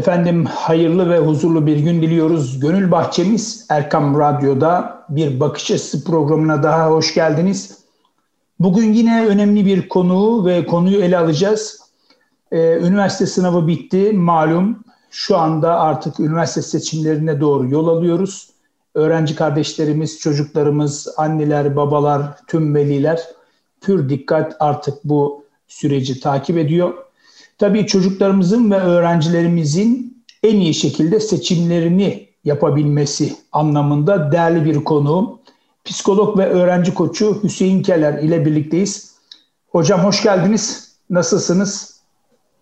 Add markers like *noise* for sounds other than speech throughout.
Efendim hayırlı ve huzurlu bir gün diliyoruz. Gönül Bahçemiz Erkam Radyo'da bir bakış açısı programına daha hoş geldiniz. Bugün yine önemli bir konu ve konuyu ele alacağız. Ee, üniversite sınavı bitti malum. Şu anda artık üniversite seçimlerine doğru yol alıyoruz. Öğrenci kardeşlerimiz, çocuklarımız, anneler, babalar, tüm veliler pür dikkat artık bu süreci takip ediyor tabii çocuklarımızın ve öğrencilerimizin en iyi şekilde seçimlerini yapabilmesi anlamında değerli bir konu. Psikolog ve öğrenci koçu Hüseyin Keller ile birlikteyiz. Hocam hoş geldiniz. Nasılsınız?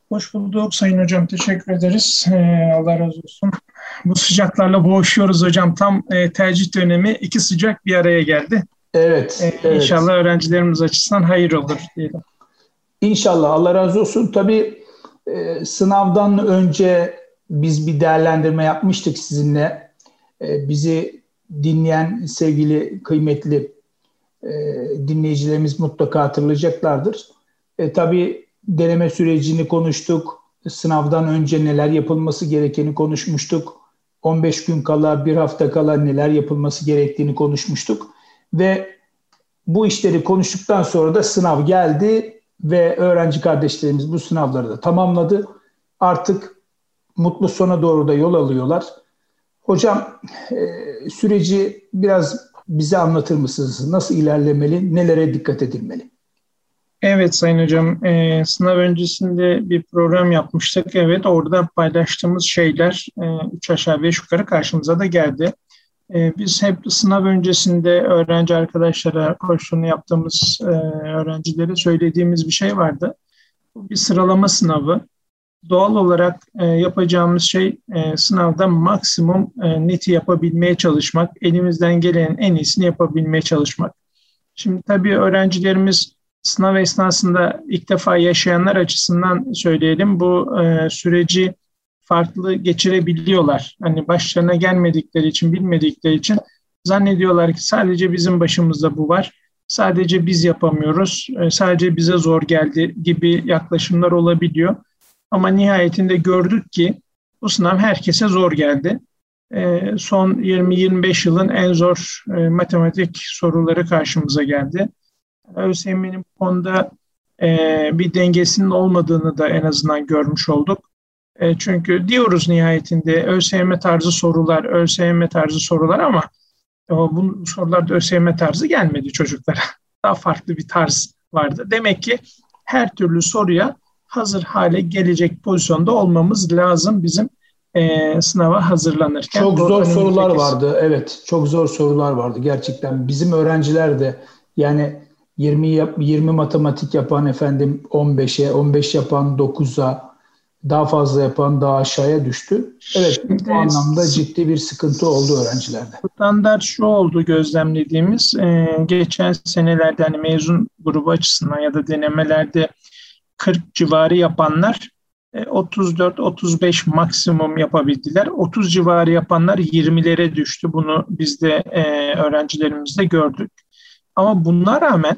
Hoş bulduk Sayın Hocam. Teşekkür ederiz. Ee, Allah razı olsun. Bu sıcaklarla boğuşuyoruz hocam. Tam e, tercih dönemi iki sıcak bir araya geldi. Evet. Ee, evet. İnşallah öğrencilerimiz açısından hayır olur diyelim. İnşallah Allah razı olsun. Tabii e, sınavdan önce biz bir değerlendirme yapmıştık sizinle. E, bizi dinleyen sevgili kıymetli e, dinleyicilerimiz mutlaka hatırlayacaklardır. E, tabii deneme sürecini konuştuk. Sınavdan önce neler yapılması gerekeni konuşmuştuk. 15 gün kala, bir hafta kala neler yapılması gerektiğini konuşmuştuk. Ve bu işleri konuştuktan sonra da sınav geldi ve öğrenci kardeşlerimiz bu sınavları da tamamladı. Artık mutlu sona doğru da yol alıyorlar. Hocam e, süreci biraz bize anlatır mısınız? Nasıl ilerlemeli, nelere dikkat edilmeli? Evet Sayın Hocam, e, sınav öncesinde bir program yapmıştık. Evet orada paylaştığımız şeyler e, üç aşağı beş yukarı karşımıza da geldi. Ee, biz hep sınav öncesinde öğrenci arkadaşlara koşulunu yaptığımız e, öğrencilere söylediğimiz bir şey vardı. Bu bir sıralama sınavı. Doğal olarak e, yapacağımız şey e, sınavda maksimum neti yapabilmeye çalışmak, elimizden gelenin en iyisini yapabilmeye çalışmak. Şimdi tabii öğrencilerimiz sınav esnasında ilk defa yaşayanlar açısından söyleyelim bu süreci farklı geçirebiliyorlar. Hani başlarına gelmedikleri için, bilmedikleri için zannediyorlar ki sadece bizim başımızda bu var. Sadece biz yapamıyoruz. E, sadece bize zor geldi gibi yaklaşımlar olabiliyor. Ama nihayetinde gördük ki bu sınav herkese zor geldi. E, son 20-25 yılın en zor e, matematik soruları karşımıza geldi. ÖSYM'nin bu konuda bir dengesinin olmadığını da en azından görmüş olduk. E, çünkü diyoruz nihayetinde ÖSYM tarzı sorular, ÖSYM tarzı sorular ama bu sorularda ÖSYM tarzı gelmedi çocuklara. *laughs* Daha farklı bir tarz vardı. Demek ki her türlü soruya hazır hale gelecek pozisyonda olmamız lazım bizim e, sınava hazırlanırken. Çok zor sorular vardı. Evet, çok zor sorular vardı gerçekten. Bizim öğrenciler de yani 20 20 matematik yapan efendim 15'e, 15 yapan 9'a, daha fazla yapan daha aşağıya düştü. Evet Şimdi, bu anlamda ciddi bir sıkıntı oldu öğrencilerde. Standart şu oldu gözlemlediğimiz e, geçen senelerde hani mezun grubu açısından ya da denemelerde 40 civarı yapanlar 34-35 e, maksimum yapabildiler. 30 civarı yapanlar 20'lere düştü. Bunu biz de e, öğrencilerimizde gördük. Ama buna rağmen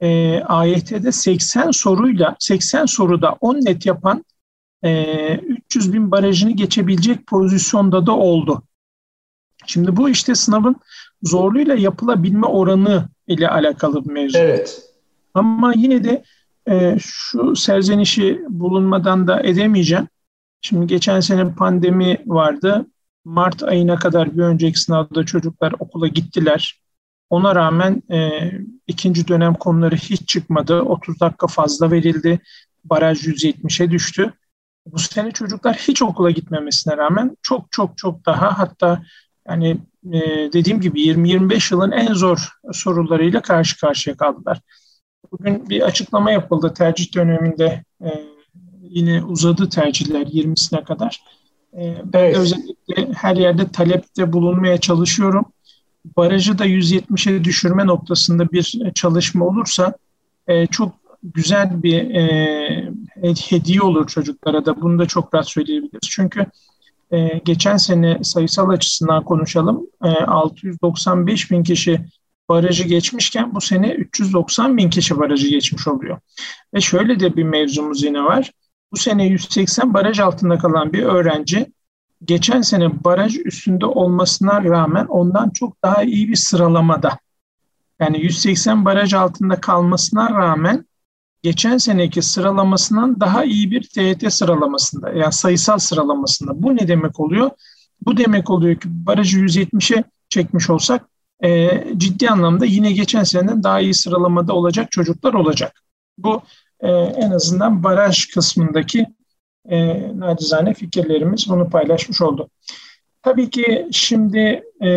e, AYT'de 80 soruyla 80 soruda 10 net yapan 300 ee, bin barajını geçebilecek pozisyonda da oldu. Şimdi bu işte sınavın zorluğuyla yapılabilme oranı ile alakalı bir mevzu. Evet. Ama yine de e, şu serzenişi bulunmadan da edemeyeceğim. Şimdi geçen sene pandemi vardı. Mart ayına kadar bir önceki sınavda çocuklar okula gittiler. Ona rağmen e, ikinci dönem konuları hiç çıkmadı. 30 dakika fazla verildi. Baraj 170'e düştü bu sene çocuklar hiç okula gitmemesine rağmen çok çok çok daha hatta yani e, dediğim gibi 20-25 yılın en zor sorularıyla karşı karşıya kaldılar. Bugün bir açıklama yapıldı tercih döneminde e, yine uzadı tercihler 20'sine kadar. E, ben evet. özellikle her yerde talepte bulunmaya çalışıyorum. Barajı da 170'e düşürme noktasında bir çalışma olursa e, çok güzel bir e, hediye olur çocuklara da. Bunu da çok rahat söyleyebiliriz. Çünkü e, geçen sene sayısal açısından konuşalım. E, 695 bin kişi barajı geçmişken bu sene 390 bin kişi barajı geçmiş oluyor. Ve şöyle de bir mevzumuz yine var. bu sene 180 baraj altında kalan bir öğrenci geçen sene baraj üstünde olmasına rağmen ondan çok daha iyi bir sıralamada. Yani 180 baraj altında kalmasına rağmen geçen seneki sıralamasından daha iyi bir TYT sıralamasında yani sayısal sıralamasında. Bu ne demek oluyor? Bu demek oluyor ki barajı 170'e çekmiş olsak e, ciddi anlamda yine geçen seneden daha iyi sıralamada olacak çocuklar olacak. Bu e, en azından baraj kısmındaki e, nacizane fikirlerimiz bunu paylaşmış oldu. Tabii ki şimdi e,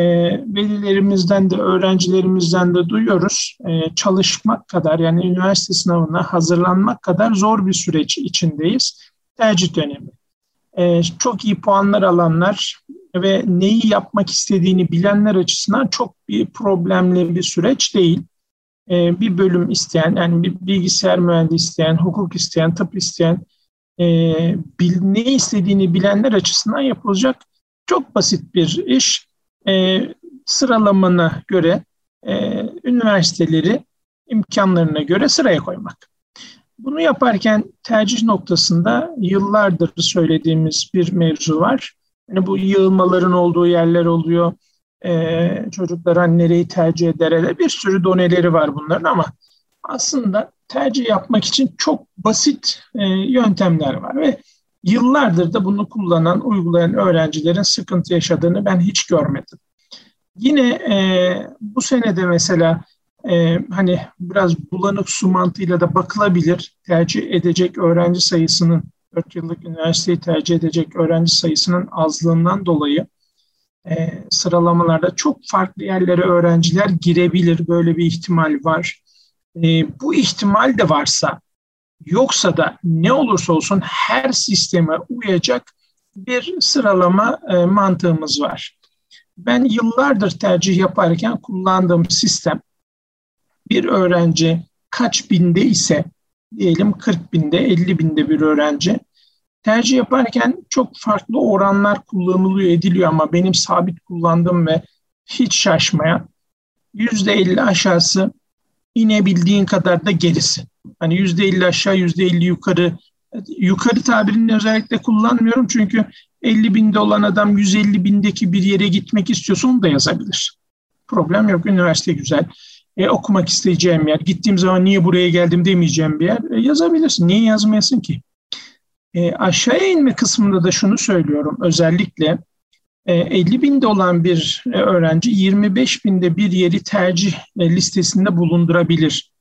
velilerimizden de öğrencilerimizden de duyuyoruz. E, çalışmak kadar yani üniversite sınavına hazırlanmak kadar zor bir süreç içindeyiz. Tercih dönemi. E, çok iyi puanlar alanlar ve neyi yapmak istediğini bilenler açısından çok bir problemli bir süreç değil. E, bir bölüm isteyen, yani bir bilgisayar mühendisi isteyen, hukuk isteyen, tıp isteyen, e, bil, ne istediğini bilenler açısından yapılacak çok basit bir iş. E, sıralamana göre e, üniversiteleri imkanlarına göre sıraya koymak. Bunu yaparken tercih noktasında yıllardır söylediğimiz bir mevzu var. Yani bu yığılmaların olduğu yerler oluyor. Ee, çocuklar hani nereyi tercih eder bir sürü doneleri var bunların ama aslında tercih yapmak için çok basit e, yöntemler var ve yıllardır da bunu kullanan, uygulayan öğrencilerin sıkıntı yaşadığını ben hiç görmedim. Yine e, bu senede mesela e, hani biraz bulanık su mantığıyla da bakılabilir. Tercih edecek öğrenci sayısının, 4 yıllık üniversiteyi tercih edecek öğrenci sayısının azlığından dolayı e, sıralamalarda çok farklı yerlere öğrenciler girebilir. Böyle bir ihtimal var. E, bu ihtimal de varsa Yoksa da ne olursa olsun her sisteme uyacak bir sıralama e, mantığımız var. Ben yıllardır tercih yaparken kullandığım sistem bir öğrenci kaç binde ise diyelim 40 binde 50 binde bir öğrenci tercih yaparken çok farklı oranlar kullanılıyor ediliyor ama benim sabit kullandığım ve hiç şaşmayan %50 aşağısı inebildiğin kadar da gerisi. Hani yüzde elli aşağı, yüzde elli yukarı. Yukarı tabirini özellikle kullanmıyorum çünkü 50 binde olan adam 150 bindeki bir yere gitmek istiyorsa onu da yazabilir. Problem yok. Üniversite güzel. E, okumak isteyeceğim yer. Gittiğim zaman niye buraya geldim demeyeceğim bir yer. E, yazabilirsin. Niye yazmayasın ki? E, aşağıya inme kısmında da şunu söylüyorum. Özellikle 50 e, binde olan bir e, öğrenci 25 binde bir yeri tercih e, listesinde bulundurabilir.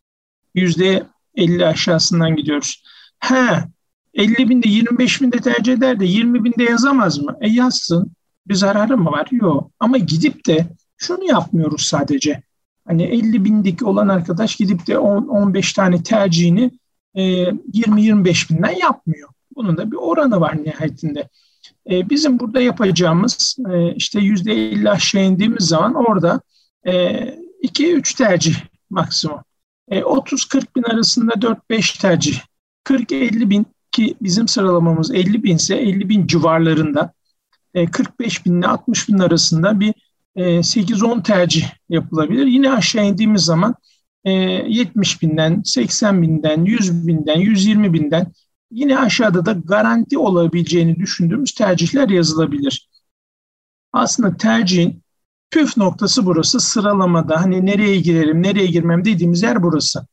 Yüzde 50 aşağısından gidiyoruz. Ha 50 binde 25 binde tercih eder de 20 binde yazamaz mı? E yazsın. Bir zararı mı var? Yok. Ama gidip de şunu yapmıyoruz sadece. Hani 50 bindeki olan arkadaş gidip de 10-15 tane tercihini e, 20-25 binden yapmıyor. Bunun da bir oranı var nihayetinde. E, bizim burada yapacağımız e, işte %50 aşağı indiğimiz zaman orada 2-3 e, tercih maksimum. E, 30-40 bin arasında 4-5 tercih. 40-50 bin ki bizim sıralamamız 50 bin ise 50 bin civarlarında e, 45 bin ile 60 bin arasında bir e, 8-10 tercih yapılabilir. Yine aşağı indiğimiz zaman e, 70 binden, 80 binden, 100 binden, 120 binden yine aşağıda da garanti olabileceğini düşündüğümüz tercihler yazılabilir. Aslında tercihin püf noktası burası sıralamada hani nereye girerim, nereye girmem dediğimiz yer burası.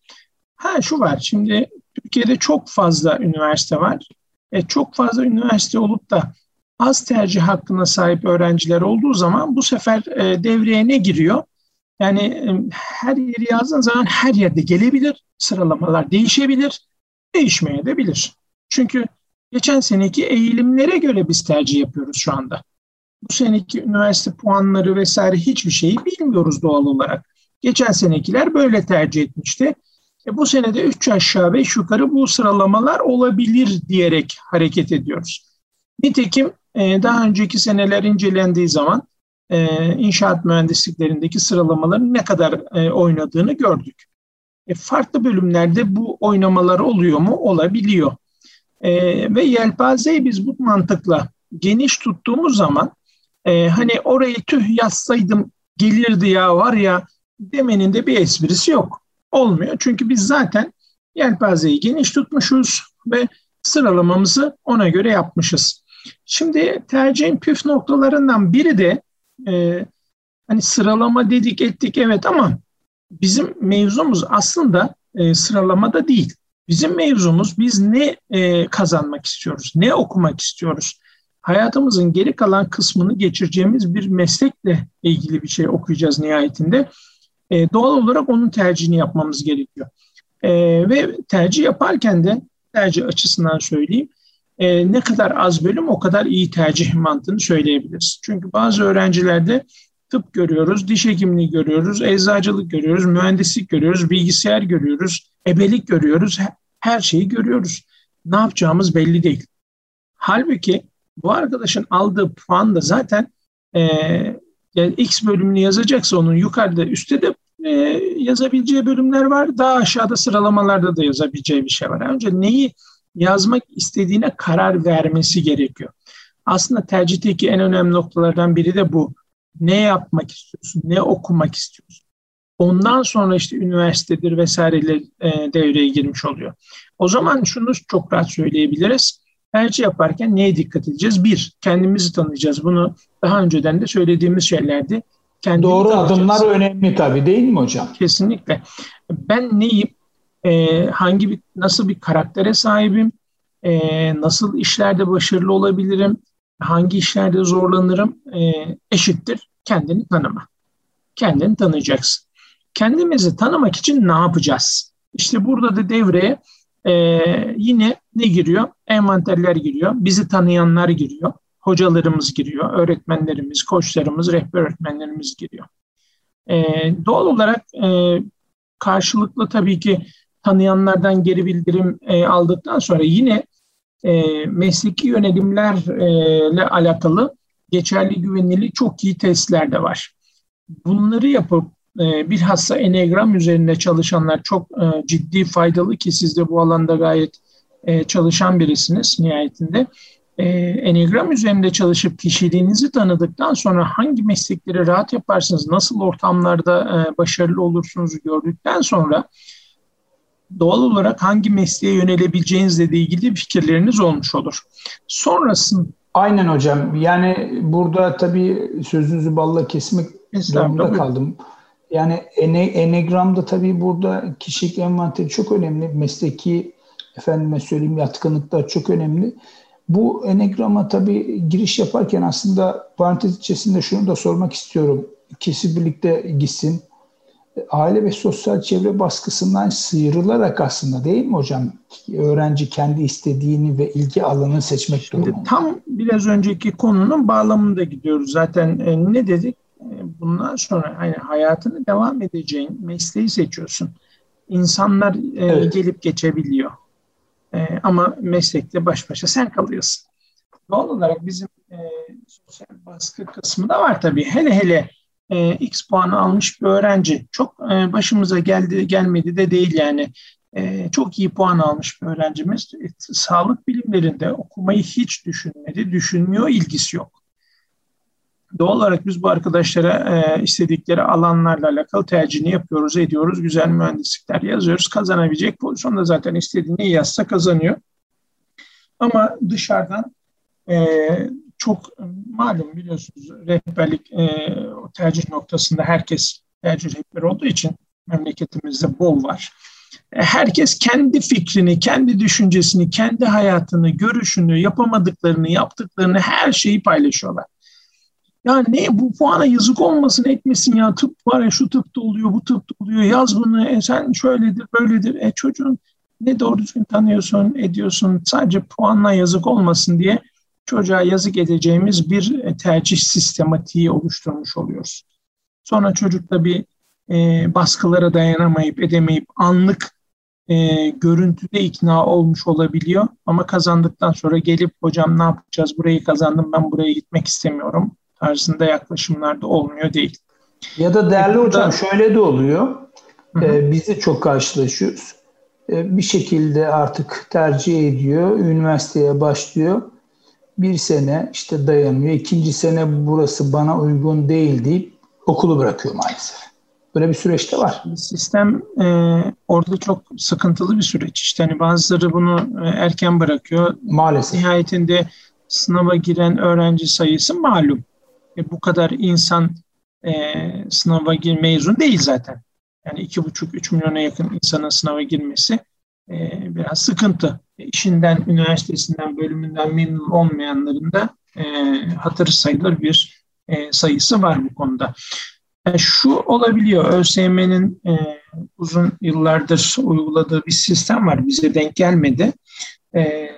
Ha şu var şimdi Türkiye'de çok fazla üniversite var. E, çok fazla üniversite olup da az tercih hakkına sahip öğrenciler olduğu zaman bu sefer e, devreye ne giriyor? Yani e, her yeri yazdığın zaman her yerde gelebilir, sıralamalar değişebilir, değişmeye de bilir. Çünkü geçen seneki eğilimlere göre biz tercih yapıyoruz şu anda. Bu seneki üniversite puanları vesaire hiçbir şeyi bilmiyoruz doğal olarak. Geçen senekiler böyle tercih etmişti. E bu senede 3 aşağı 5 yukarı bu sıralamalar olabilir diyerek hareket ediyoruz. Nitekim e, daha önceki seneler incelendiği zaman e, inşaat mühendisliklerindeki sıralamaların ne kadar e, oynadığını gördük. E, farklı bölümlerde bu oynamalar oluyor mu? Olabiliyor. E, ve yelpazeyi biz bu mantıkla geniş tuttuğumuz zaman e, hani orayı tüh yazsaydım gelirdi ya var ya demenin de bir esprisi yok. Olmuyor. Çünkü biz zaten yelpazeyi geniş tutmuşuz ve Sıralamamızı ona göre yapmışız. Şimdi tercihin püf noktalarından biri de e, hani sıralama dedik ettik evet ama bizim mevzumuz aslında e, sıralamada değil. Bizim mevzumuz biz ne e, kazanmak istiyoruz, ne okumak istiyoruz. Hayatımızın geri kalan kısmını geçireceğimiz bir meslekle ilgili bir şey okuyacağız nihayetinde. E, doğal olarak onun tercihini yapmamız gerekiyor. E, ve tercih yaparken de tercih açısından söyleyeyim. E, ne kadar az bölüm o kadar iyi tercih mantığını söyleyebiliriz. Çünkü bazı öğrencilerde tıp görüyoruz, diş hekimliği görüyoruz, eczacılık görüyoruz, mühendislik görüyoruz, bilgisayar görüyoruz, ebelik görüyoruz, her şeyi görüyoruz. Ne yapacağımız belli değil. Halbuki bu arkadaşın aldığı puan da zaten e, yani X bölümünü yazacaksa onun yukarıda üstte de e, yazabileceği bölümler var. Daha aşağıda sıralamalarda da yazabileceği bir şey var. Önce neyi yazmak istediğine karar vermesi gerekiyor. Aslında tercihteki en önemli noktalardan biri de bu. Ne yapmak istiyorsun? Ne okumak istiyorsun? Ondan sonra işte üniversitedir vesaireler e, devreye girmiş oluyor. O zaman şunu çok rahat söyleyebiliriz. Tercih yaparken neye dikkat edeceğiz? Bir, kendimizi tanıyacağız. Bunu daha önceden de söylediğimiz şeylerdi. Kendini Doğru adımlar önemli tabii değil mi hocam? Kesinlikle. Ben neyim? E, hangi bir, nasıl bir karaktere sahibim? E, nasıl işlerde başarılı olabilirim? Hangi işlerde zorlanırım? E, eşittir kendini tanıma. Kendini tanıyacaksın. Kendimizi tanımak için ne yapacağız? İşte burada da devreye e, yine ne giriyor? Envanterler giriyor, bizi tanıyanlar giriyor, hocalarımız giriyor, öğretmenlerimiz, koçlarımız, rehber öğretmenlerimiz giriyor. E, doğal olarak e, karşılıklı tabii ki tanıyanlardan geri bildirim e, aldıktan sonra yine e, mesleki yönelimlerle alakalı geçerli güvenili çok iyi testler de var. Bunları yapıp e, bilhassa Enneagram üzerinde çalışanlar çok e, ciddi faydalı ki siz de bu alanda gayet e, çalışan birisiniz nihayetinde. E, Enneagram üzerinde çalışıp kişiliğinizi tanıdıktan sonra hangi meslekleri rahat yaparsınız, nasıl ortamlarda e, başarılı olursunuz gördükten sonra doğal olarak hangi mesleğe yönelebileceğinizle ilgili fikirleriniz olmuş olur. Sonrasında Aynen hocam. Yani burada tabii sözünüzü balla kesmek durumunda kaldım. Yani ene, enegramda tabii burada kişilik envanteri çok önemli. Mesleki efendime söyleyeyim yatkınlıklar çok önemli. Bu enegrama tabii giriş yaparken aslında parantez içerisinde şunu da sormak istiyorum. İkisi birlikte gitsin. Aile ve sosyal çevre baskısından sıyrılarak aslında değil mi hocam? Öğrenci kendi istediğini ve ilgi alanını seçmek durumunda. Tam biraz önceki konunun bağlamında gidiyoruz. Zaten e, ne dedik? Bundan sonra hani hayatını devam edeceğin mesleği seçiyorsun. İnsanlar e, evet. gelip geçebiliyor. E, ama meslekte baş başa sen kalıyorsun. Doğal olarak bizim e, sosyal baskı kısmı da var tabii. Hele hele e, X puanı almış bir öğrenci çok e, başımıza geldi gelmedi de değil yani. E, çok iyi puan almış bir öğrencimiz e, sağlık bilimlerinde okumayı hiç düşünmedi, düşünmüyor, ilgisi yok. Doğal olarak biz bu arkadaşlara e, istedikleri alanlarla alakalı tercihini yapıyoruz, ediyoruz. Güzel mühendislikler yazıyoruz. Kazanabilecek pozisyonda zaten istediğini yazsa kazanıyor. Ama dışarıdan e, çok malum biliyorsunuz rehberlik e, tercih noktasında herkes tercih rehberi olduğu için memleketimizde bol var. E, herkes kendi fikrini, kendi düşüncesini, kendi hayatını, görüşünü, yapamadıklarını, yaptıklarını her şeyi paylaşıyorlar. Ya ne bu puana yazık olmasın etmesin ya tıp var ya şu tıpta oluyor bu tıpta oluyor yaz bunu e, sen şöyledir böyledir. E çocuğun ne doğru düzgün tanıyorsun ediyorsun sadece puanla yazık olmasın diye çocuğa yazık edeceğimiz bir e, tercih sistematiği oluşturmuş oluyoruz. Sonra çocuk da bir e, baskılara dayanamayıp edemeyip anlık e, görüntüde ikna olmuş olabiliyor. Ama kazandıktan sonra gelip hocam ne yapacağız burayı kazandım ben buraya gitmek istemiyorum tarzında yaklaşımlarda olmuyor değil. Ya da değerli e, hocam şöyle de oluyor. Ee, biz de çok karşılaşıyoruz. Ee, bir şekilde artık tercih ediyor, üniversiteye başlıyor. Bir sene işte dayanıyor. İkinci sene burası bana uygun değil deyip okulu bırakıyor maalesef. Böyle bir süreçte var. Sistem e, orada çok sıkıntılı bir süreç. İşte hani bazıları bunu e, erken bırakıyor. Maalesef. Nihayetinde sınava giren öğrenci sayısı malum. E, bu kadar insan e, sınava gir mezun değil zaten. Yani iki buçuk, üç milyona yakın insanın sınava girmesi e, biraz sıkıntı. E, işinden, üniversitesinden, bölümünden memnun olmayanların da e, hatırı sayılır bir e, sayısı var bu konuda. Yani şu olabiliyor, ÖSYM'nin e, uzun yıllardır uyguladığı bir sistem var, bize denk gelmedi. E,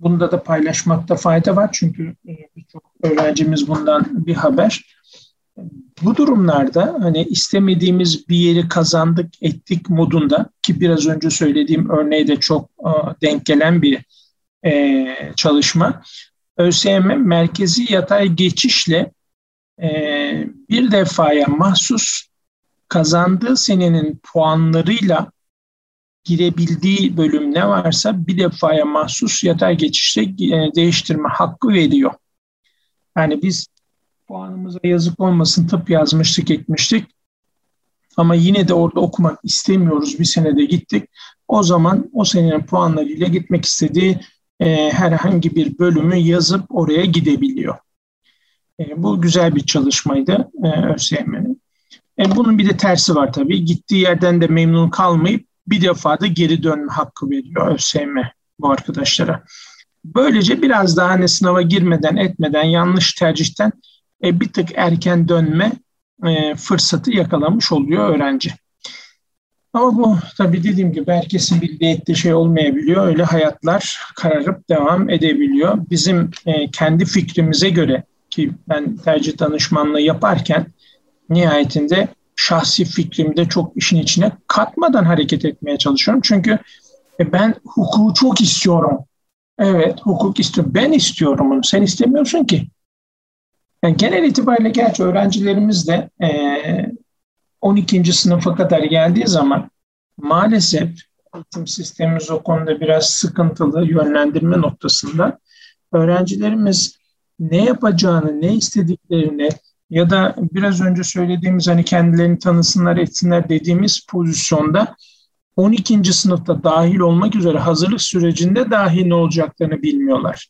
bunda da paylaşmakta fayda var çünkü e, birçok öğrencimiz bundan bir haber. Bu durumlarda hani istemediğimiz bir yeri kazandık, ettik modunda ki biraz önce söylediğim örneği de çok denk gelen bir e, çalışma. ÖSYM merkezi yatay geçişle e, bir defaya mahsus kazandığı senenin puanlarıyla girebildiği bölüm ne varsa bir defaya mahsus yatay geçişle e, değiştirme hakkı veriyor. Yani biz puanımıza yazık olmasın tıp yazmıştık etmiştik ama yine de orada okumak istemiyoruz bir senede gittik. O zaman o senenin puanlarıyla gitmek istediği e, herhangi bir bölümü yazıp oraya gidebiliyor. E, bu güzel bir çalışmaydı e, ÖSYM'nin. E, bunun bir de tersi var tabii. Gittiği yerden de memnun kalmayıp bir defa da geri dönme hakkı veriyor ÖSYM bu arkadaşlara. Böylece biraz daha hani sınava girmeden etmeden yanlış tercihten e, bir tık erken dönme e, fırsatı yakalamış oluyor öğrenci. Ama bu tabii dediğim gibi herkesin bildiği ettiği şey olmayabiliyor. Öyle hayatlar kararıp devam edebiliyor. Bizim e, kendi fikrimize göre ki ben tercih danışmanlığı yaparken nihayetinde şahsi fikrimde çok işin içine katmadan hareket etmeye çalışıyorum. Çünkü e, ben hukuku çok istiyorum. Evet hukuk istiyorum. Ben istiyorum onu. Sen istemiyorsun ki. Yani genel itibariyle gerçi öğrencilerimiz de e, 12. sınıfa kadar geldiği zaman maalesef eğitim sistemimiz o konuda biraz sıkıntılı yönlendirme noktasında öğrencilerimiz ne yapacağını, ne istediklerini ya da biraz önce söylediğimiz hani kendilerini tanısınlar, etsinler dediğimiz pozisyonda 12. sınıfta dahil olmak üzere hazırlık sürecinde dahi ne olacaklarını bilmiyorlar.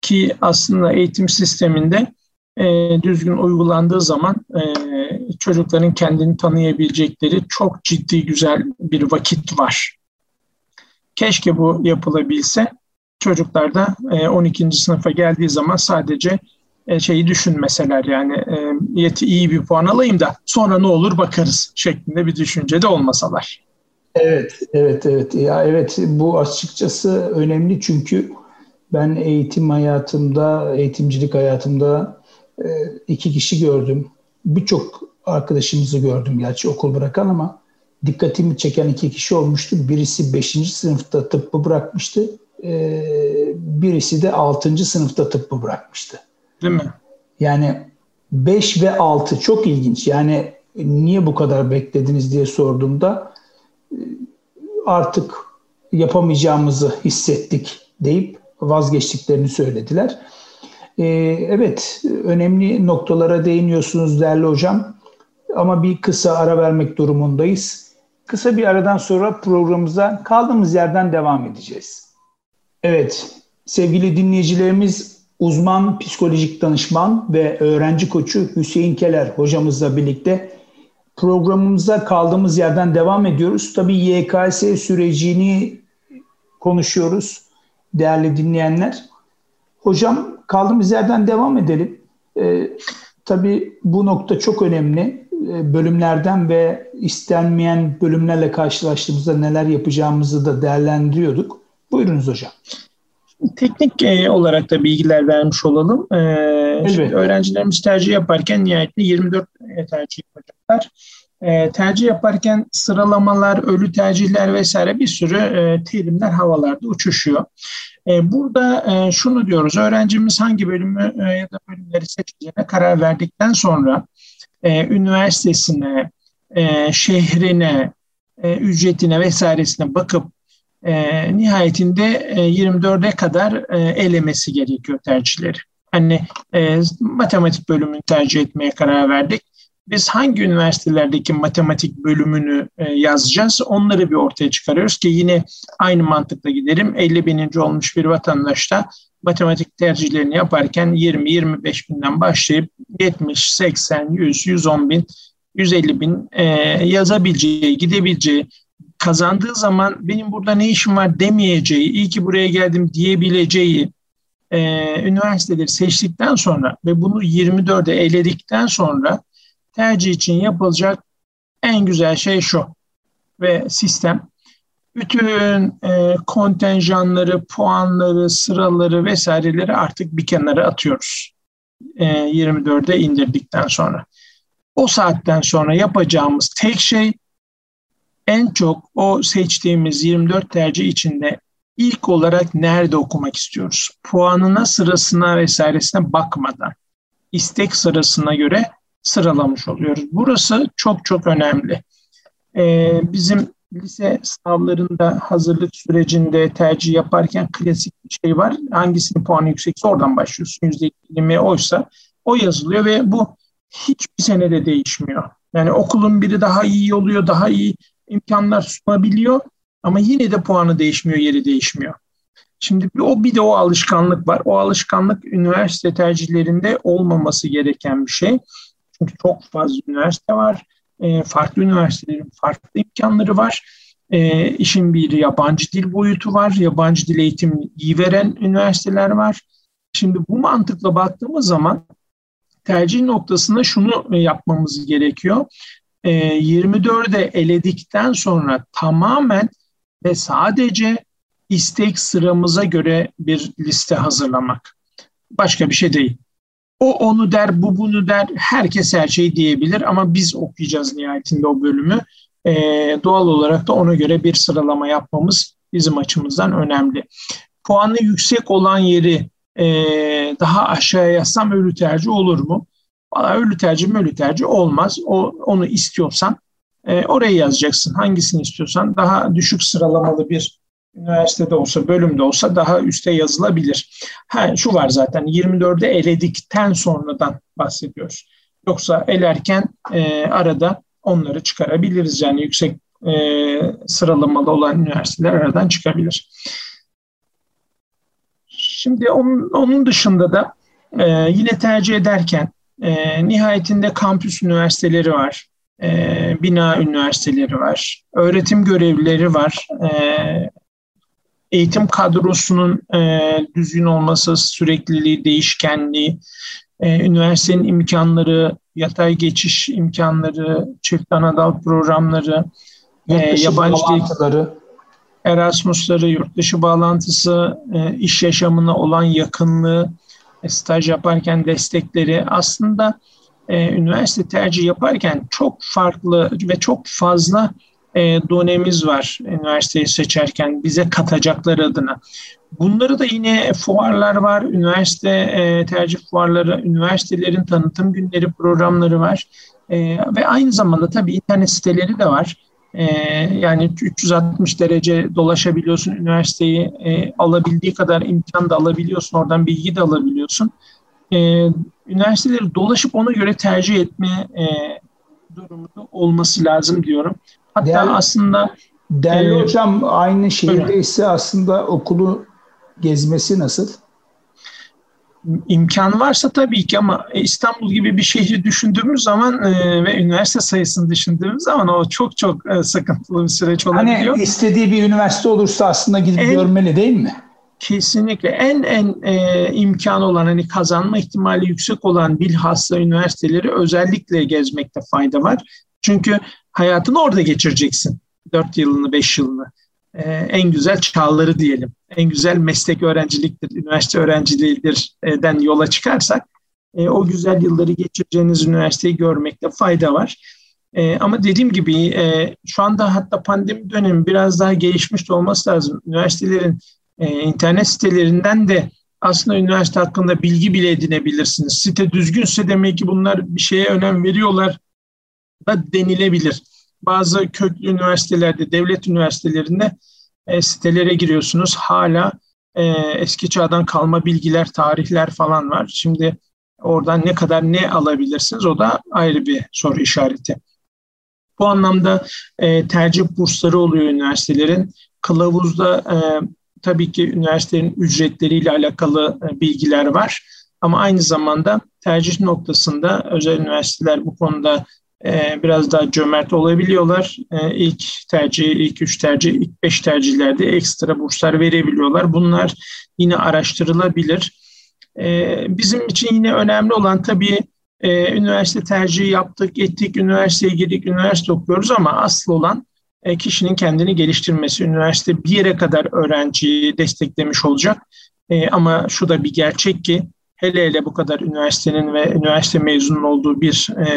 Ki aslında eğitim sisteminde e, düzgün uygulandığı zaman e, çocukların kendini tanıyabilecekleri çok ciddi güzel bir vakit var. Keşke bu yapılabilse. Çocuklar da e, 12. sınıfa geldiği zaman sadece e, şeyi düşünmeseler yani e, yeti iyi bir puan alayım da sonra ne olur bakarız şeklinde bir düşünce de olmasalar. Evet, evet, evet. Ya evet bu açıkçası önemli çünkü ben eğitim hayatımda, eğitimcilik hayatımda e, iki kişi gördüm. Birçok arkadaşımızı gördüm gerçi okul bırakan ama dikkatimi çeken iki kişi olmuştu. Birisi 5. sınıfta tıbbı bırakmıştı. E, birisi de 6. sınıfta tıbbı bırakmıştı. Değil mi? Yani 5 ve 6 çok ilginç. Yani niye bu kadar beklediniz diye sorduğumda e, artık yapamayacağımızı hissettik deyip vazgeçtiklerini söylediler. Ee, evet, önemli noktalara değiniyorsunuz değerli hocam. Ama bir kısa ara vermek durumundayız. Kısa bir aradan sonra programımıza kaldığımız yerden devam edeceğiz. Evet, sevgili dinleyicilerimiz uzman psikolojik danışman ve öğrenci koçu Hüseyin Keler hocamızla birlikte programımıza kaldığımız yerden devam ediyoruz. Tabii YKS sürecini konuşuyoruz değerli dinleyenler. Hocam kaldığımız yerden devam edelim. Ee, tabii bu nokta çok önemli. Ee, bölümlerden ve istenmeyen bölümlerle karşılaştığımızda neler yapacağımızı da değerlendiriyorduk. Buyurunuz hocam. Teknik e, olarak da bilgiler vermiş olalım. E, şimdi öğrencilerimiz tercih yaparken nihayetinde 24 e, tercih yapacaklar. E, tercih yaparken sıralamalar, ölü tercihler vesaire bir sürü e, terimler havalarda uçuşuyor. E, burada e, şunu diyoruz, öğrencimiz hangi bölümü e, ya da bölümleri seçeceğine karar verdikten sonra e, üniversitesine, e, şehrine, e, ücretine vesairesine bakıp e, nihayetinde e, 24'e kadar e, elemesi gerekiyor tercihleri. Hani e, matematik bölümünü tercih etmeye karar verdik. biz hangi üniversitelerdeki matematik bölümünü e, yazacağız onları bir ortaya çıkarıyoruz ki yine aynı mantıkla gidelim. 50 bininci olmuş bir vatandaş da matematik tercihlerini yaparken 20-25 binden başlayıp 70, 80, 100, 110 bin, 150 bin e, yazabileceği, gidebileceği, kazandığı zaman benim burada ne işim var demeyeceği, iyi ki buraya geldim diyebileceği e, üniversiteleri seçtikten sonra ve bunu 24'e eledikten sonra tercih için yapılacak en güzel şey şu ve sistem bütün e, kontenjanları, puanları, sıraları vesaireleri artık bir kenara atıyoruz. E, 24'e indirdikten sonra. O saatten sonra yapacağımız tek şey en çok o seçtiğimiz 24 tercih içinde ilk olarak nerede okumak istiyoruz? Puanına, sırasına vesairesine bakmadan istek sırasına göre sıralamış oluyoruz. Burası çok çok önemli. Ee, bizim lise sınavlarında hazırlık sürecinde tercih yaparken klasik bir şey var. Hangisinin puanı yüksekse oradan başlıyorsun. %20 oysa o yazılıyor ve bu hiçbir senede değişmiyor. Yani okulun biri daha iyi oluyor, daha iyi imkanlar sunabiliyor ama yine de puanı değişmiyor, yeri değişmiyor. Şimdi o bir de o alışkanlık var. O alışkanlık üniversite tercihlerinde olmaması gereken bir şey. Çünkü çok fazla üniversite var. E, farklı üniversitelerin farklı imkanları var. E, işin bir yabancı dil boyutu var. Yabancı dil eğitimi iyi veren üniversiteler var. Şimdi bu mantıkla baktığımız zaman tercih noktasında şunu yapmamız gerekiyor. E, 24'e eledikten sonra tamamen ve sadece istek sıramıza göre bir liste hazırlamak. Başka bir şey değil. O onu der, bu bunu der. Herkes her şeyi diyebilir ama biz okuyacağız nihayetinde o bölümü. E, doğal olarak da ona göre bir sıralama yapmamız bizim açımızdan önemli. Puanı yüksek olan yeri e, daha aşağıya yazsam ölü tercih olur mu? Valla ölü tercih ölü tercih olmaz. O, onu istiyorsan e, oraya yazacaksın. Hangisini istiyorsan daha düşük sıralamalı bir üniversitede olsa, bölümde olsa daha üste yazılabilir. Ha, şu var zaten 24'e eledikten sonradan bahsediyoruz. Yoksa elerken e, arada onları çıkarabiliriz. Yani yüksek e, sıralamalı olan üniversiteler aradan çıkabilir. Şimdi onun, onun dışında da e, yine tercih ederken e, nihayetinde kampüs üniversiteleri var, e, bina üniversiteleri var, öğretim görevlileri var, e, eğitim kadrosunun e, düzgün olması, sürekliliği, değişkenliği, e, üniversitenin imkanları, yatay geçiş imkanları, çift anadal programları, e, yabancı dil, Erasmus'ları, yurt dışı bağlantısı, e, iş yaşamına olan yakınlığı, staj yaparken destekleri aslında e, üniversite tercih yaparken çok farklı ve çok fazla e, donemiz var üniversiteyi seçerken bize katacaklar adına. Bunları da yine fuarlar var, üniversite e, tercih fuarları, üniversitelerin tanıtım günleri programları var. E, ve aynı zamanda tabii internet siteleri de var. E, yani 360 derece dolaşabiliyorsun, üniversiteyi e, alabildiği kadar imkan da alabiliyorsun, oradan bilgi de alabiliyorsun. E, üniversiteleri dolaşıp ona göre tercih etme e, durumunda olması lazım diyorum. Hatta değerli, aslında değerli e, hocam aynı şehirdeyse aslında okulu gezmesi nasıl? İmkan varsa tabii ki ama İstanbul gibi bir şehri düşündüğümüz zaman e, ve üniversite sayısını düşündüğümüz zaman o çok çok e, sıkıntılı bir süreç hani olabiliyor. Hani istediği bir üniversite olursa aslında gidip en, görmeli değil mi? Kesinlikle en en e, imkanı olan hani kazanma ihtimali yüksek olan bilhassa üniversiteleri özellikle gezmekte fayda var. Çünkü hayatını orada geçireceksin. 4 yılını, 5 yılını. Ee, en güzel çağları diyelim. En güzel meslek öğrenciliktir, üniversite öğrenciliğidir den yola çıkarsak e, o güzel yılları geçireceğiniz üniversiteyi görmekte fayda var. E, ama dediğim gibi e, şu anda hatta pandemi dönemi biraz daha gelişmiş de olması lazım. Üniversitelerin e, internet sitelerinden de aslında üniversite hakkında bilgi bile edinebilirsiniz. Site düzgünse demek ki bunlar bir şeye önem veriyorlar da denilebilir. Bazı köklü üniversitelerde, devlet üniversitelerinde e, sitelere giriyorsunuz. Hala e, eski çağdan kalma bilgiler, tarihler falan var. Şimdi Oradan ne kadar ne alabilirsiniz o da ayrı bir soru işareti. Bu anlamda e, tercih bursları oluyor üniversitelerin. Kılavuzda e, tabii ki üniversitelerin ücretleriyle alakalı e, bilgiler var. Ama aynı zamanda tercih noktasında özel üniversiteler bu konuda e, biraz daha cömert olabiliyorlar. E, ilk tercih, ilk üç tercih, ilk beş tercihlerde ekstra burslar verebiliyorlar. Bunlar yine araştırılabilir. E, bizim için yine önemli olan tabii e, üniversite tercihi yaptık, ettik, üniversiteye girdik, üniversite okuyoruz ama asıl olan e, kişinin kendini geliştirmesi. Üniversite bir yere kadar öğrenciyi desteklemiş olacak. E, ama şu da bir gerçek ki hele hele bu kadar üniversitenin ve üniversite mezunun olduğu bir e,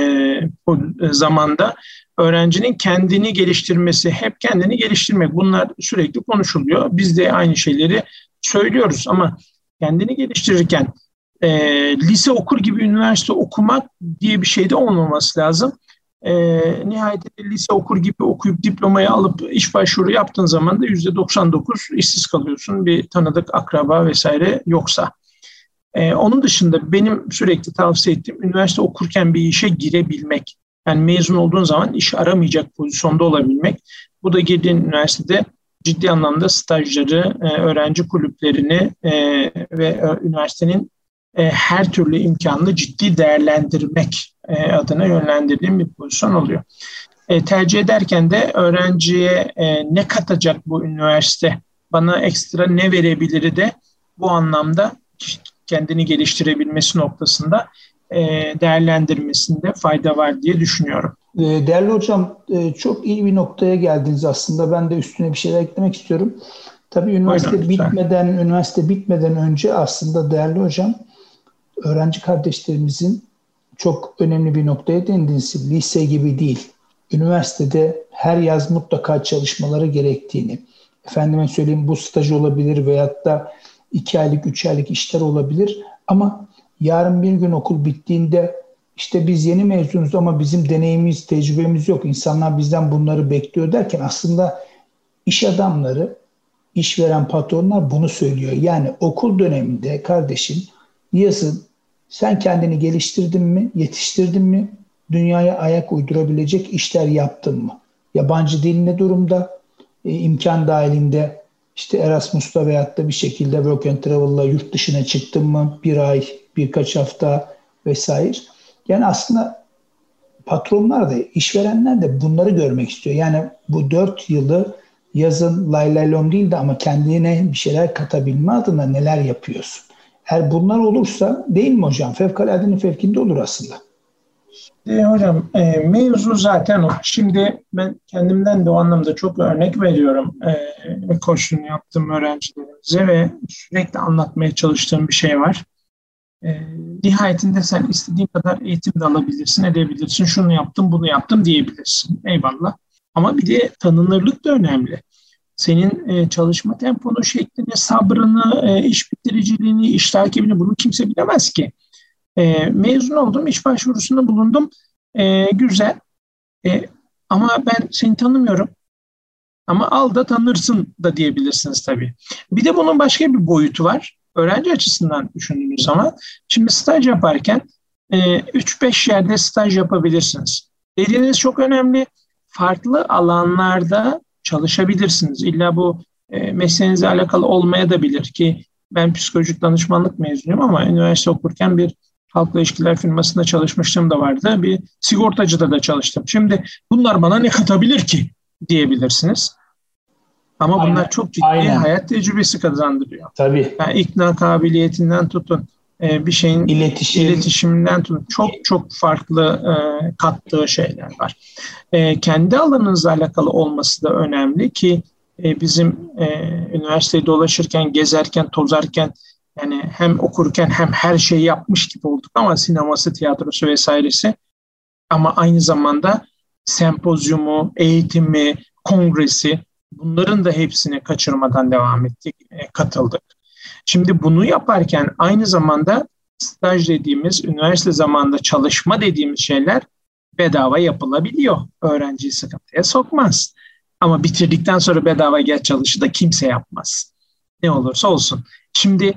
e, zamanda öğrencinin kendini geliştirmesi, hep kendini geliştirmek bunlar sürekli konuşuluyor. Biz de aynı şeyleri söylüyoruz ama kendini geliştirirken e, lise okur gibi üniversite okumak diye bir şey de olmaması lazım. E, nihayetinde lise okur gibi okuyup diplomayı alıp iş başvuru yaptığın zaman da %99 işsiz kalıyorsun. Bir tanıdık akraba vesaire yoksa. Ee, onun dışında benim sürekli tavsiye ettiğim üniversite okurken bir işe girebilmek. Yani mezun olduğun zaman iş aramayacak pozisyonda olabilmek. Bu da girdiğin üniversitede ciddi anlamda stajları, e, öğrenci kulüplerini e, ve e, üniversitenin e, her türlü imkanını ciddi değerlendirmek e, adına yönlendirdiğim bir pozisyon oluyor. E, tercih ederken de öğrenciye e, ne katacak bu üniversite, bana ekstra ne verebilir de bu anlamda kendini geliştirebilmesi noktasında e, değerlendirmesinde fayda var diye düşünüyorum. E, değerli hocam e, çok iyi bir noktaya geldiniz aslında. Ben de üstüne bir şeyler eklemek istiyorum. Tabii üniversite Buyurun, bitmeden lütfen. üniversite bitmeden önce aslında değerli hocam öğrenci kardeşlerimizin çok önemli bir noktaya değindiniz. Lise gibi değil. Üniversitede her yaz mutlaka çalışmaları gerektiğini, efendime söyleyeyim bu staj olabilir veyahut da iki aylık, üç aylık işler olabilir. Ama yarın bir gün okul bittiğinde işte biz yeni mezunuz ama bizim deneyimimiz, tecrübemiz yok. İnsanlar bizden bunları bekliyor derken aslında iş adamları, işveren patronlar bunu söylüyor. Yani okul döneminde kardeşim yazın sen kendini geliştirdin mi, yetiştirdin mi, dünyaya ayak uydurabilecek işler yaptın mı? Yabancı dil ne durumda? E, imkan dahilinde işte Erasmus'ta veyahut da bir şekilde work and travel'la yurt dışına çıktım mı bir ay, birkaç hafta vesaire. Yani aslında patronlar da, işverenler de bunları görmek istiyor. Yani bu dört yılı yazın lay lay lom değil de ama kendine bir şeyler katabilme adına neler yapıyorsun? Eğer bunlar olursa değil mi hocam? Fevkaladenin fevkinde olur aslında. E, hocam e, mevzu zaten o. Şimdi ben kendimden de o anlamda çok örnek veriyorum. E, koçluğunu yaptığım öğrencilerimize ve sürekli anlatmaya çalıştığım bir şey var. E, nihayetinde sen istediğin kadar eğitim de alabilirsin, edebilirsin. Şunu yaptım, bunu yaptım diyebilirsin. Eyvallah. Ama bir de tanınırlık da önemli. Senin e, çalışma temponu şeklini, sabrını, e, iş bitiriciliğini, iş takibini bunu kimse bilemez ki. E, mezun oldum, iş başvurusunda bulundum. E, güzel. E, ama ben seni tanımıyorum. Ama al da tanırsın da diyebilirsiniz tabii. Bir de bunun başka bir boyutu var. Öğrenci açısından düşündüğünüz zaman. Şimdi staj yaparken e, 3-5 yerde staj yapabilirsiniz. Dediğiniz çok önemli. Farklı alanlarda çalışabilirsiniz. İlla bu e, mesleğinizle alakalı olmaya da bilir ki ben psikolojik danışmanlık mezunuyum ama üniversite okurken bir halkla ilişkiler firmasında çalışmıştım da vardı. Bir sigortacıda da çalıştım. Şimdi bunlar bana ne katabilir ki diyebilirsiniz. Ama Aynen. bunlar çok ciddi Aynen. hayat tecrübesi kazandırıyor. Tabii. Yani ikna kabiliyetinden tutun, e, bir şeyin İletişim. iletişiminden tutun çok çok farklı e, kattığı şeyler var. E, kendi alanınızla alakalı olması da önemli ki bizim üniversitede dolaşırken, gezerken, tozarken yani hem okurken hem her şeyi yapmış gibi olduk ama sineması, tiyatrosu vesairesi. Ama aynı zamanda sempozyumu, eğitimi, kongresi bunların da hepsini kaçırmadan devam ettik, e, katıldık. Şimdi bunu yaparken aynı zamanda staj dediğimiz, üniversite zamanında çalışma dediğimiz şeyler bedava yapılabiliyor. Öğrenciyi sıkıntıya sokmaz. Ama bitirdikten sonra bedava gel çalışı da kimse yapmaz. Ne olursa olsun. Şimdi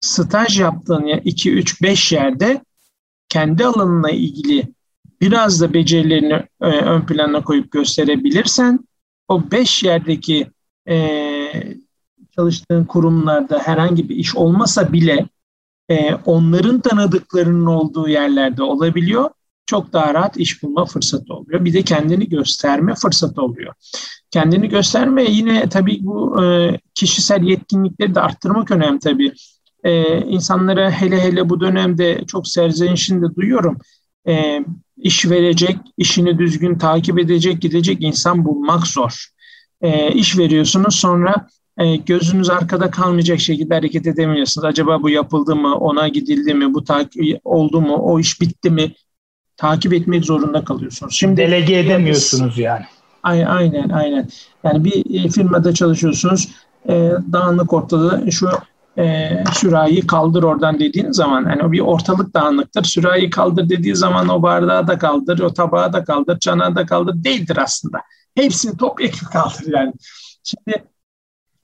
staj yaptığın ya 2, 3, 5 yerde kendi alanına ilgili biraz da becerilerini e, ön plana koyup gösterebilirsen o beş yerdeki e, çalıştığın kurumlarda herhangi bir iş olmasa bile e, onların tanıdıklarının olduğu yerlerde olabiliyor. Çok daha rahat iş bulma fırsatı oluyor. Bir de kendini gösterme fırsatı oluyor. Kendini gösterme yine tabii bu e, kişisel yetkinlikleri de arttırmak önemli tabii. E, insanlara hele hele bu dönemde çok serzenişini de duyuyorum. E, iş verecek, işini düzgün takip edecek, gidecek insan bulmak zor. E, iş veriyorsunuz sonra e, gözünüz arkada kalmayacak şekilde hareket edemiyorsunuz. Acaba bu yapıldı mı, ona gidildi mi, bu takip oldu mu, o iş bitti mi takip etmek zorunda kalıyorsunuz. Şimdi delege edemiyorsunuz yani. Aynen aynen. Yani bir e, firmada çalışıyorsunuz. E, dağınık ortada şu e, kaldır oradan dediğin zaman hani o bir ortalık dağınıktır. Sürahi kaldır dediği zaman o bardağı da kaldır, o tabağı da kaldır, çanağı da kaldır değildir aslında. Hepsini toplayıp kaldır yani. Şimdi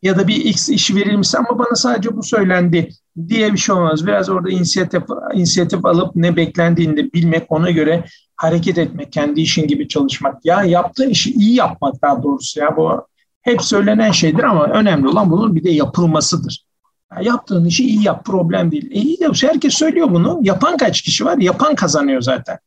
ya da bir X işi verilmişse ama bana sadece bu söylendi diye bir şey olmaz. Biraz orada inisiyatif, inisiyatif alıp ne beklendiğini de bilmek, ona göre hareket etmek, kendi işin gibi çalışmak. Ya yaptığın işi iyi yapmak daha doğrusu ya bu hep söylenen şeydir ama önemli olan bunun bir de yapılmasıdır. Ya yaptığın işi iyi yap, problem değil. E iyi de herkes söylüyor bunu. Yapan kaç kişi var? Yapan kazanıyor zaten.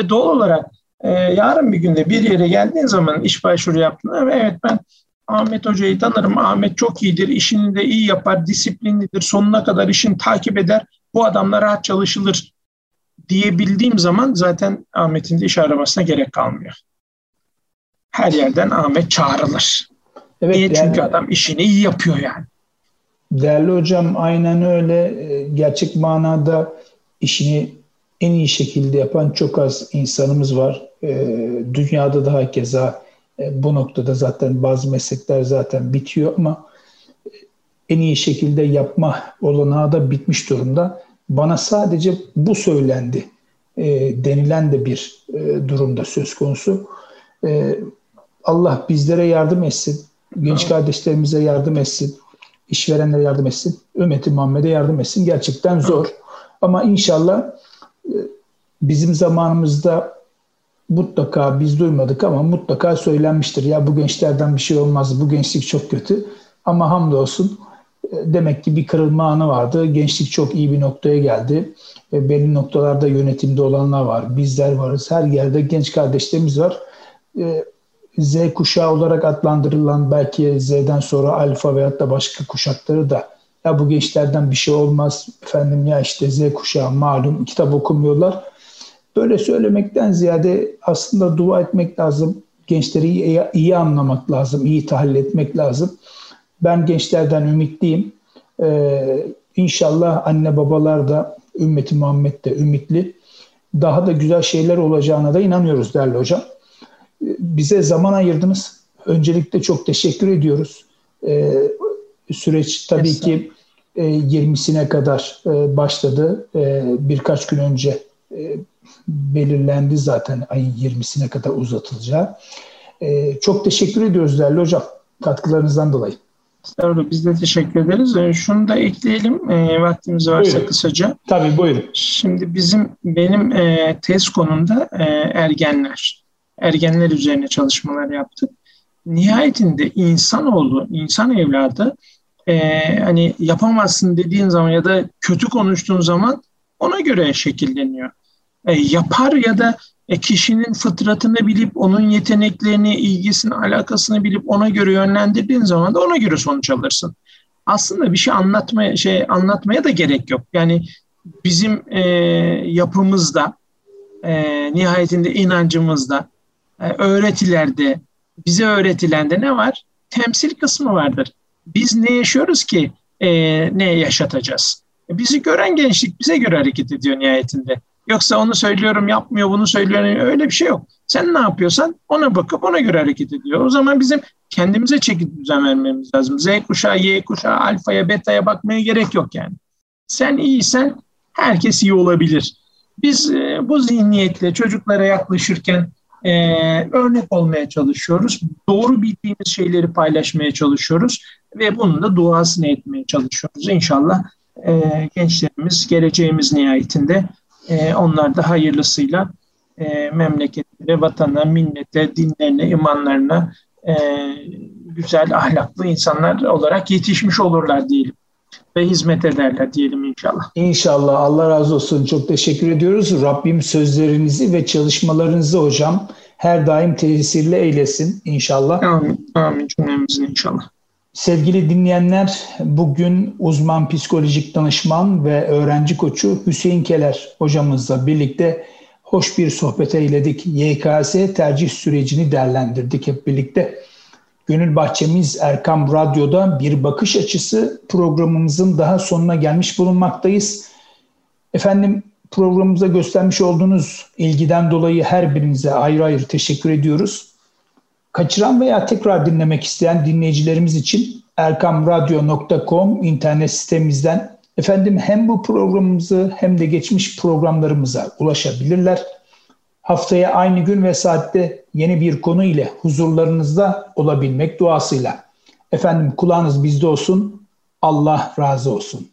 Ve doğal olarak e, yarın bir günde bir yere geldiğin zaman iş başvuru yaptın. Evet ben Ahmet Hoca'yı tanırım. Ahmet çok iyidir, işini de iyi yapar, disiplinlidir, sonuna kadar işini takip eder. Bu adamla rahat çalışılır diyebildiğim zaman zaten Ahmet'in de iş aramasına gerek kalmıyor. Her yerden Ahmet çağrılır. Evet, Niye? Yani, Çünkü adam işini iyi yapıyor yani. Değerli hocam aynen öyle. Gerçek manada işini en iyi şekilde yapan çok az insanımız var. Ee, dünyada daha keza e, bu noktada zaten bazı meslekler zaten bitiyor ama en iyi şekilde yapma olanağı da bitmiş durumda. Bana sadece bu söylendi e, denilen de bir e, durumda söz konusu. E, Allah bizlere yardım etsin. Genç kardeşlerimize yardım etsin. İşverenlere yardım etsin. Ümmeti Muhammed'e yardım etsin. Gerçekten zor. Ama inşallah e, bizim zamanımızda mutlaka biz duymadık ama mutlaka söylenmiştir. Ya bu gençlerden bir şey olmaz, bu gençlik çok kötü. Ama hamdolsun e, demek ki bir kırılma anı vardı. Gençlik çok iyi bir noktaya geldi. E, belli noktalarda yönetimde olanlar var. Bizler varız. Her yerde genç kardeşlerimiz var. Z kuşağı olarak adlandırılan belki Z'den sonra alfa veyahut da başka kuşakları da ya bu gençlerden bir şey olmaz efendim ya işte Z kuşağı malum kitap okumuyorlar Böyle söylemekten ziyade aslında dua etmek lazım. Gençleri iyi, iyi anlamak lazım, iyi tahlil etmek lazım. Ben gençlerden ümitliyim. Ee, inşallah anne babalar da ümmeti Muhammed de ümitli. Daha da güzel şeyler olacağına da inanıyoruz değerli hocam. Bize zaman ayırdınız. Öncelikle çok teşekkür ediyoruz. Ee, süreç tabii ki e, 20'sine kadar e, başladı. E, birkaç gün önce e, belirlendi zaten ayın 20'sine kadar uzatılacağı. E, çok teşekkür ediyoruz değerli hocam katkılarınızdan dolayı. Estağfurullah biz de teşekkür ederiz. E, şunu da ekleyelim e, vaktimiz varsa buyurun. kısaca. Tabii buyurun. Şimdi bizim benim e, tez konumda e, ergenler. Ergenler üzerine çalışmalar yaptık. Nihayetinde insanoğlu, insan evladı e, hani yapamazsın dediğin zaman ya da kötü konuştuğun zaman ona göre şekilleniyor e, yapar ya da e, kişinin fıtratını bilip onun yeteneklerini, ilgisini, alakasını bilip ona göre yönlendirdiğin zaman da ona göre sonuç alırsın. Aslında bir şey anlatmaya şey anlatmaya da gerek yok. Yani bizim e, yapımızda, e, nihayetinde inancımızda, öğretilerde, bize öğretilende ne var? Temsil kısmı vardır. Biz ne yaşıyoruz ki e, ne yaşatacağız? E, bizi gören gençlik bize göre hareket ediyor nihayetinde. Yoksa onu söylüyorum yapmıyor, bunu söylüyorum öyle bir şey yok. Sen ne yapıyorsan ona bakıp ona göre hareket ediyor. O zaman bizim kendimize çekip düzen vermemiz lazım. Z kuşağı, Y kuşağı, alfaya, betaya bakmaya gerek yok yani. Sen iyisen herkes iyi olabilir. Biz e, bu zihniyetle çocuklara yaklaşırken e, örnek olmaya çalışıyoruz. Doğru bildiğimiz şeyleri paylaşmaya çalışıyoruz ve bunun da duasını etmeye çalışıyoruz. İnşallah e, gençlerimiz geleceğimiz nihayetinde E, onlar da hayırlısıyla e, memleketine, vatana, millete, dinlerine, imanlarına e, güzel, ahlaklı insanlar olarak yetişmiş olurlar diyelim ve hizmet ederler diyelim inşallah. İnşallah. Allah razı olsun. Çok teşekkür ediyoruz. Rabbim sözlerinizi ve çalışmalarınızı hocam her daim tesirli eylesin inşallah. Amin. Amin cümlemizin inşallah. Sevgili dinleyenler, bugün uzman psikolojik danışman ve öğrenci koçu Hüseyin Keler hocamızla birlikte hoş bir sohbet eyledik. YKS tercih sürecini değerlendirdik hep birlikte. Gönül Bahçemiz Erkam Radyo'da bir bakış açısı programımızın daha sonuna gelmiş bulunmaktayız. Efendim programımıza göstermiş olduğunuz ilgiden dolayı her birinize ayrı ayrı teşekkür ediyoruz. Kaçıran veya tekrar dinlemek isteyen dinleyicilerimiz için erkamradyo.com internet sitemizden efendim hem bu programımızı hem de geçmiş programlarımıza ulaşabilirler. Haftaya aynı gün ve saatte yeni bir konu ile huzurlarınızda olabilmek duasıyla. Efendim kulağınız bizde olsun. Allah razı olsun.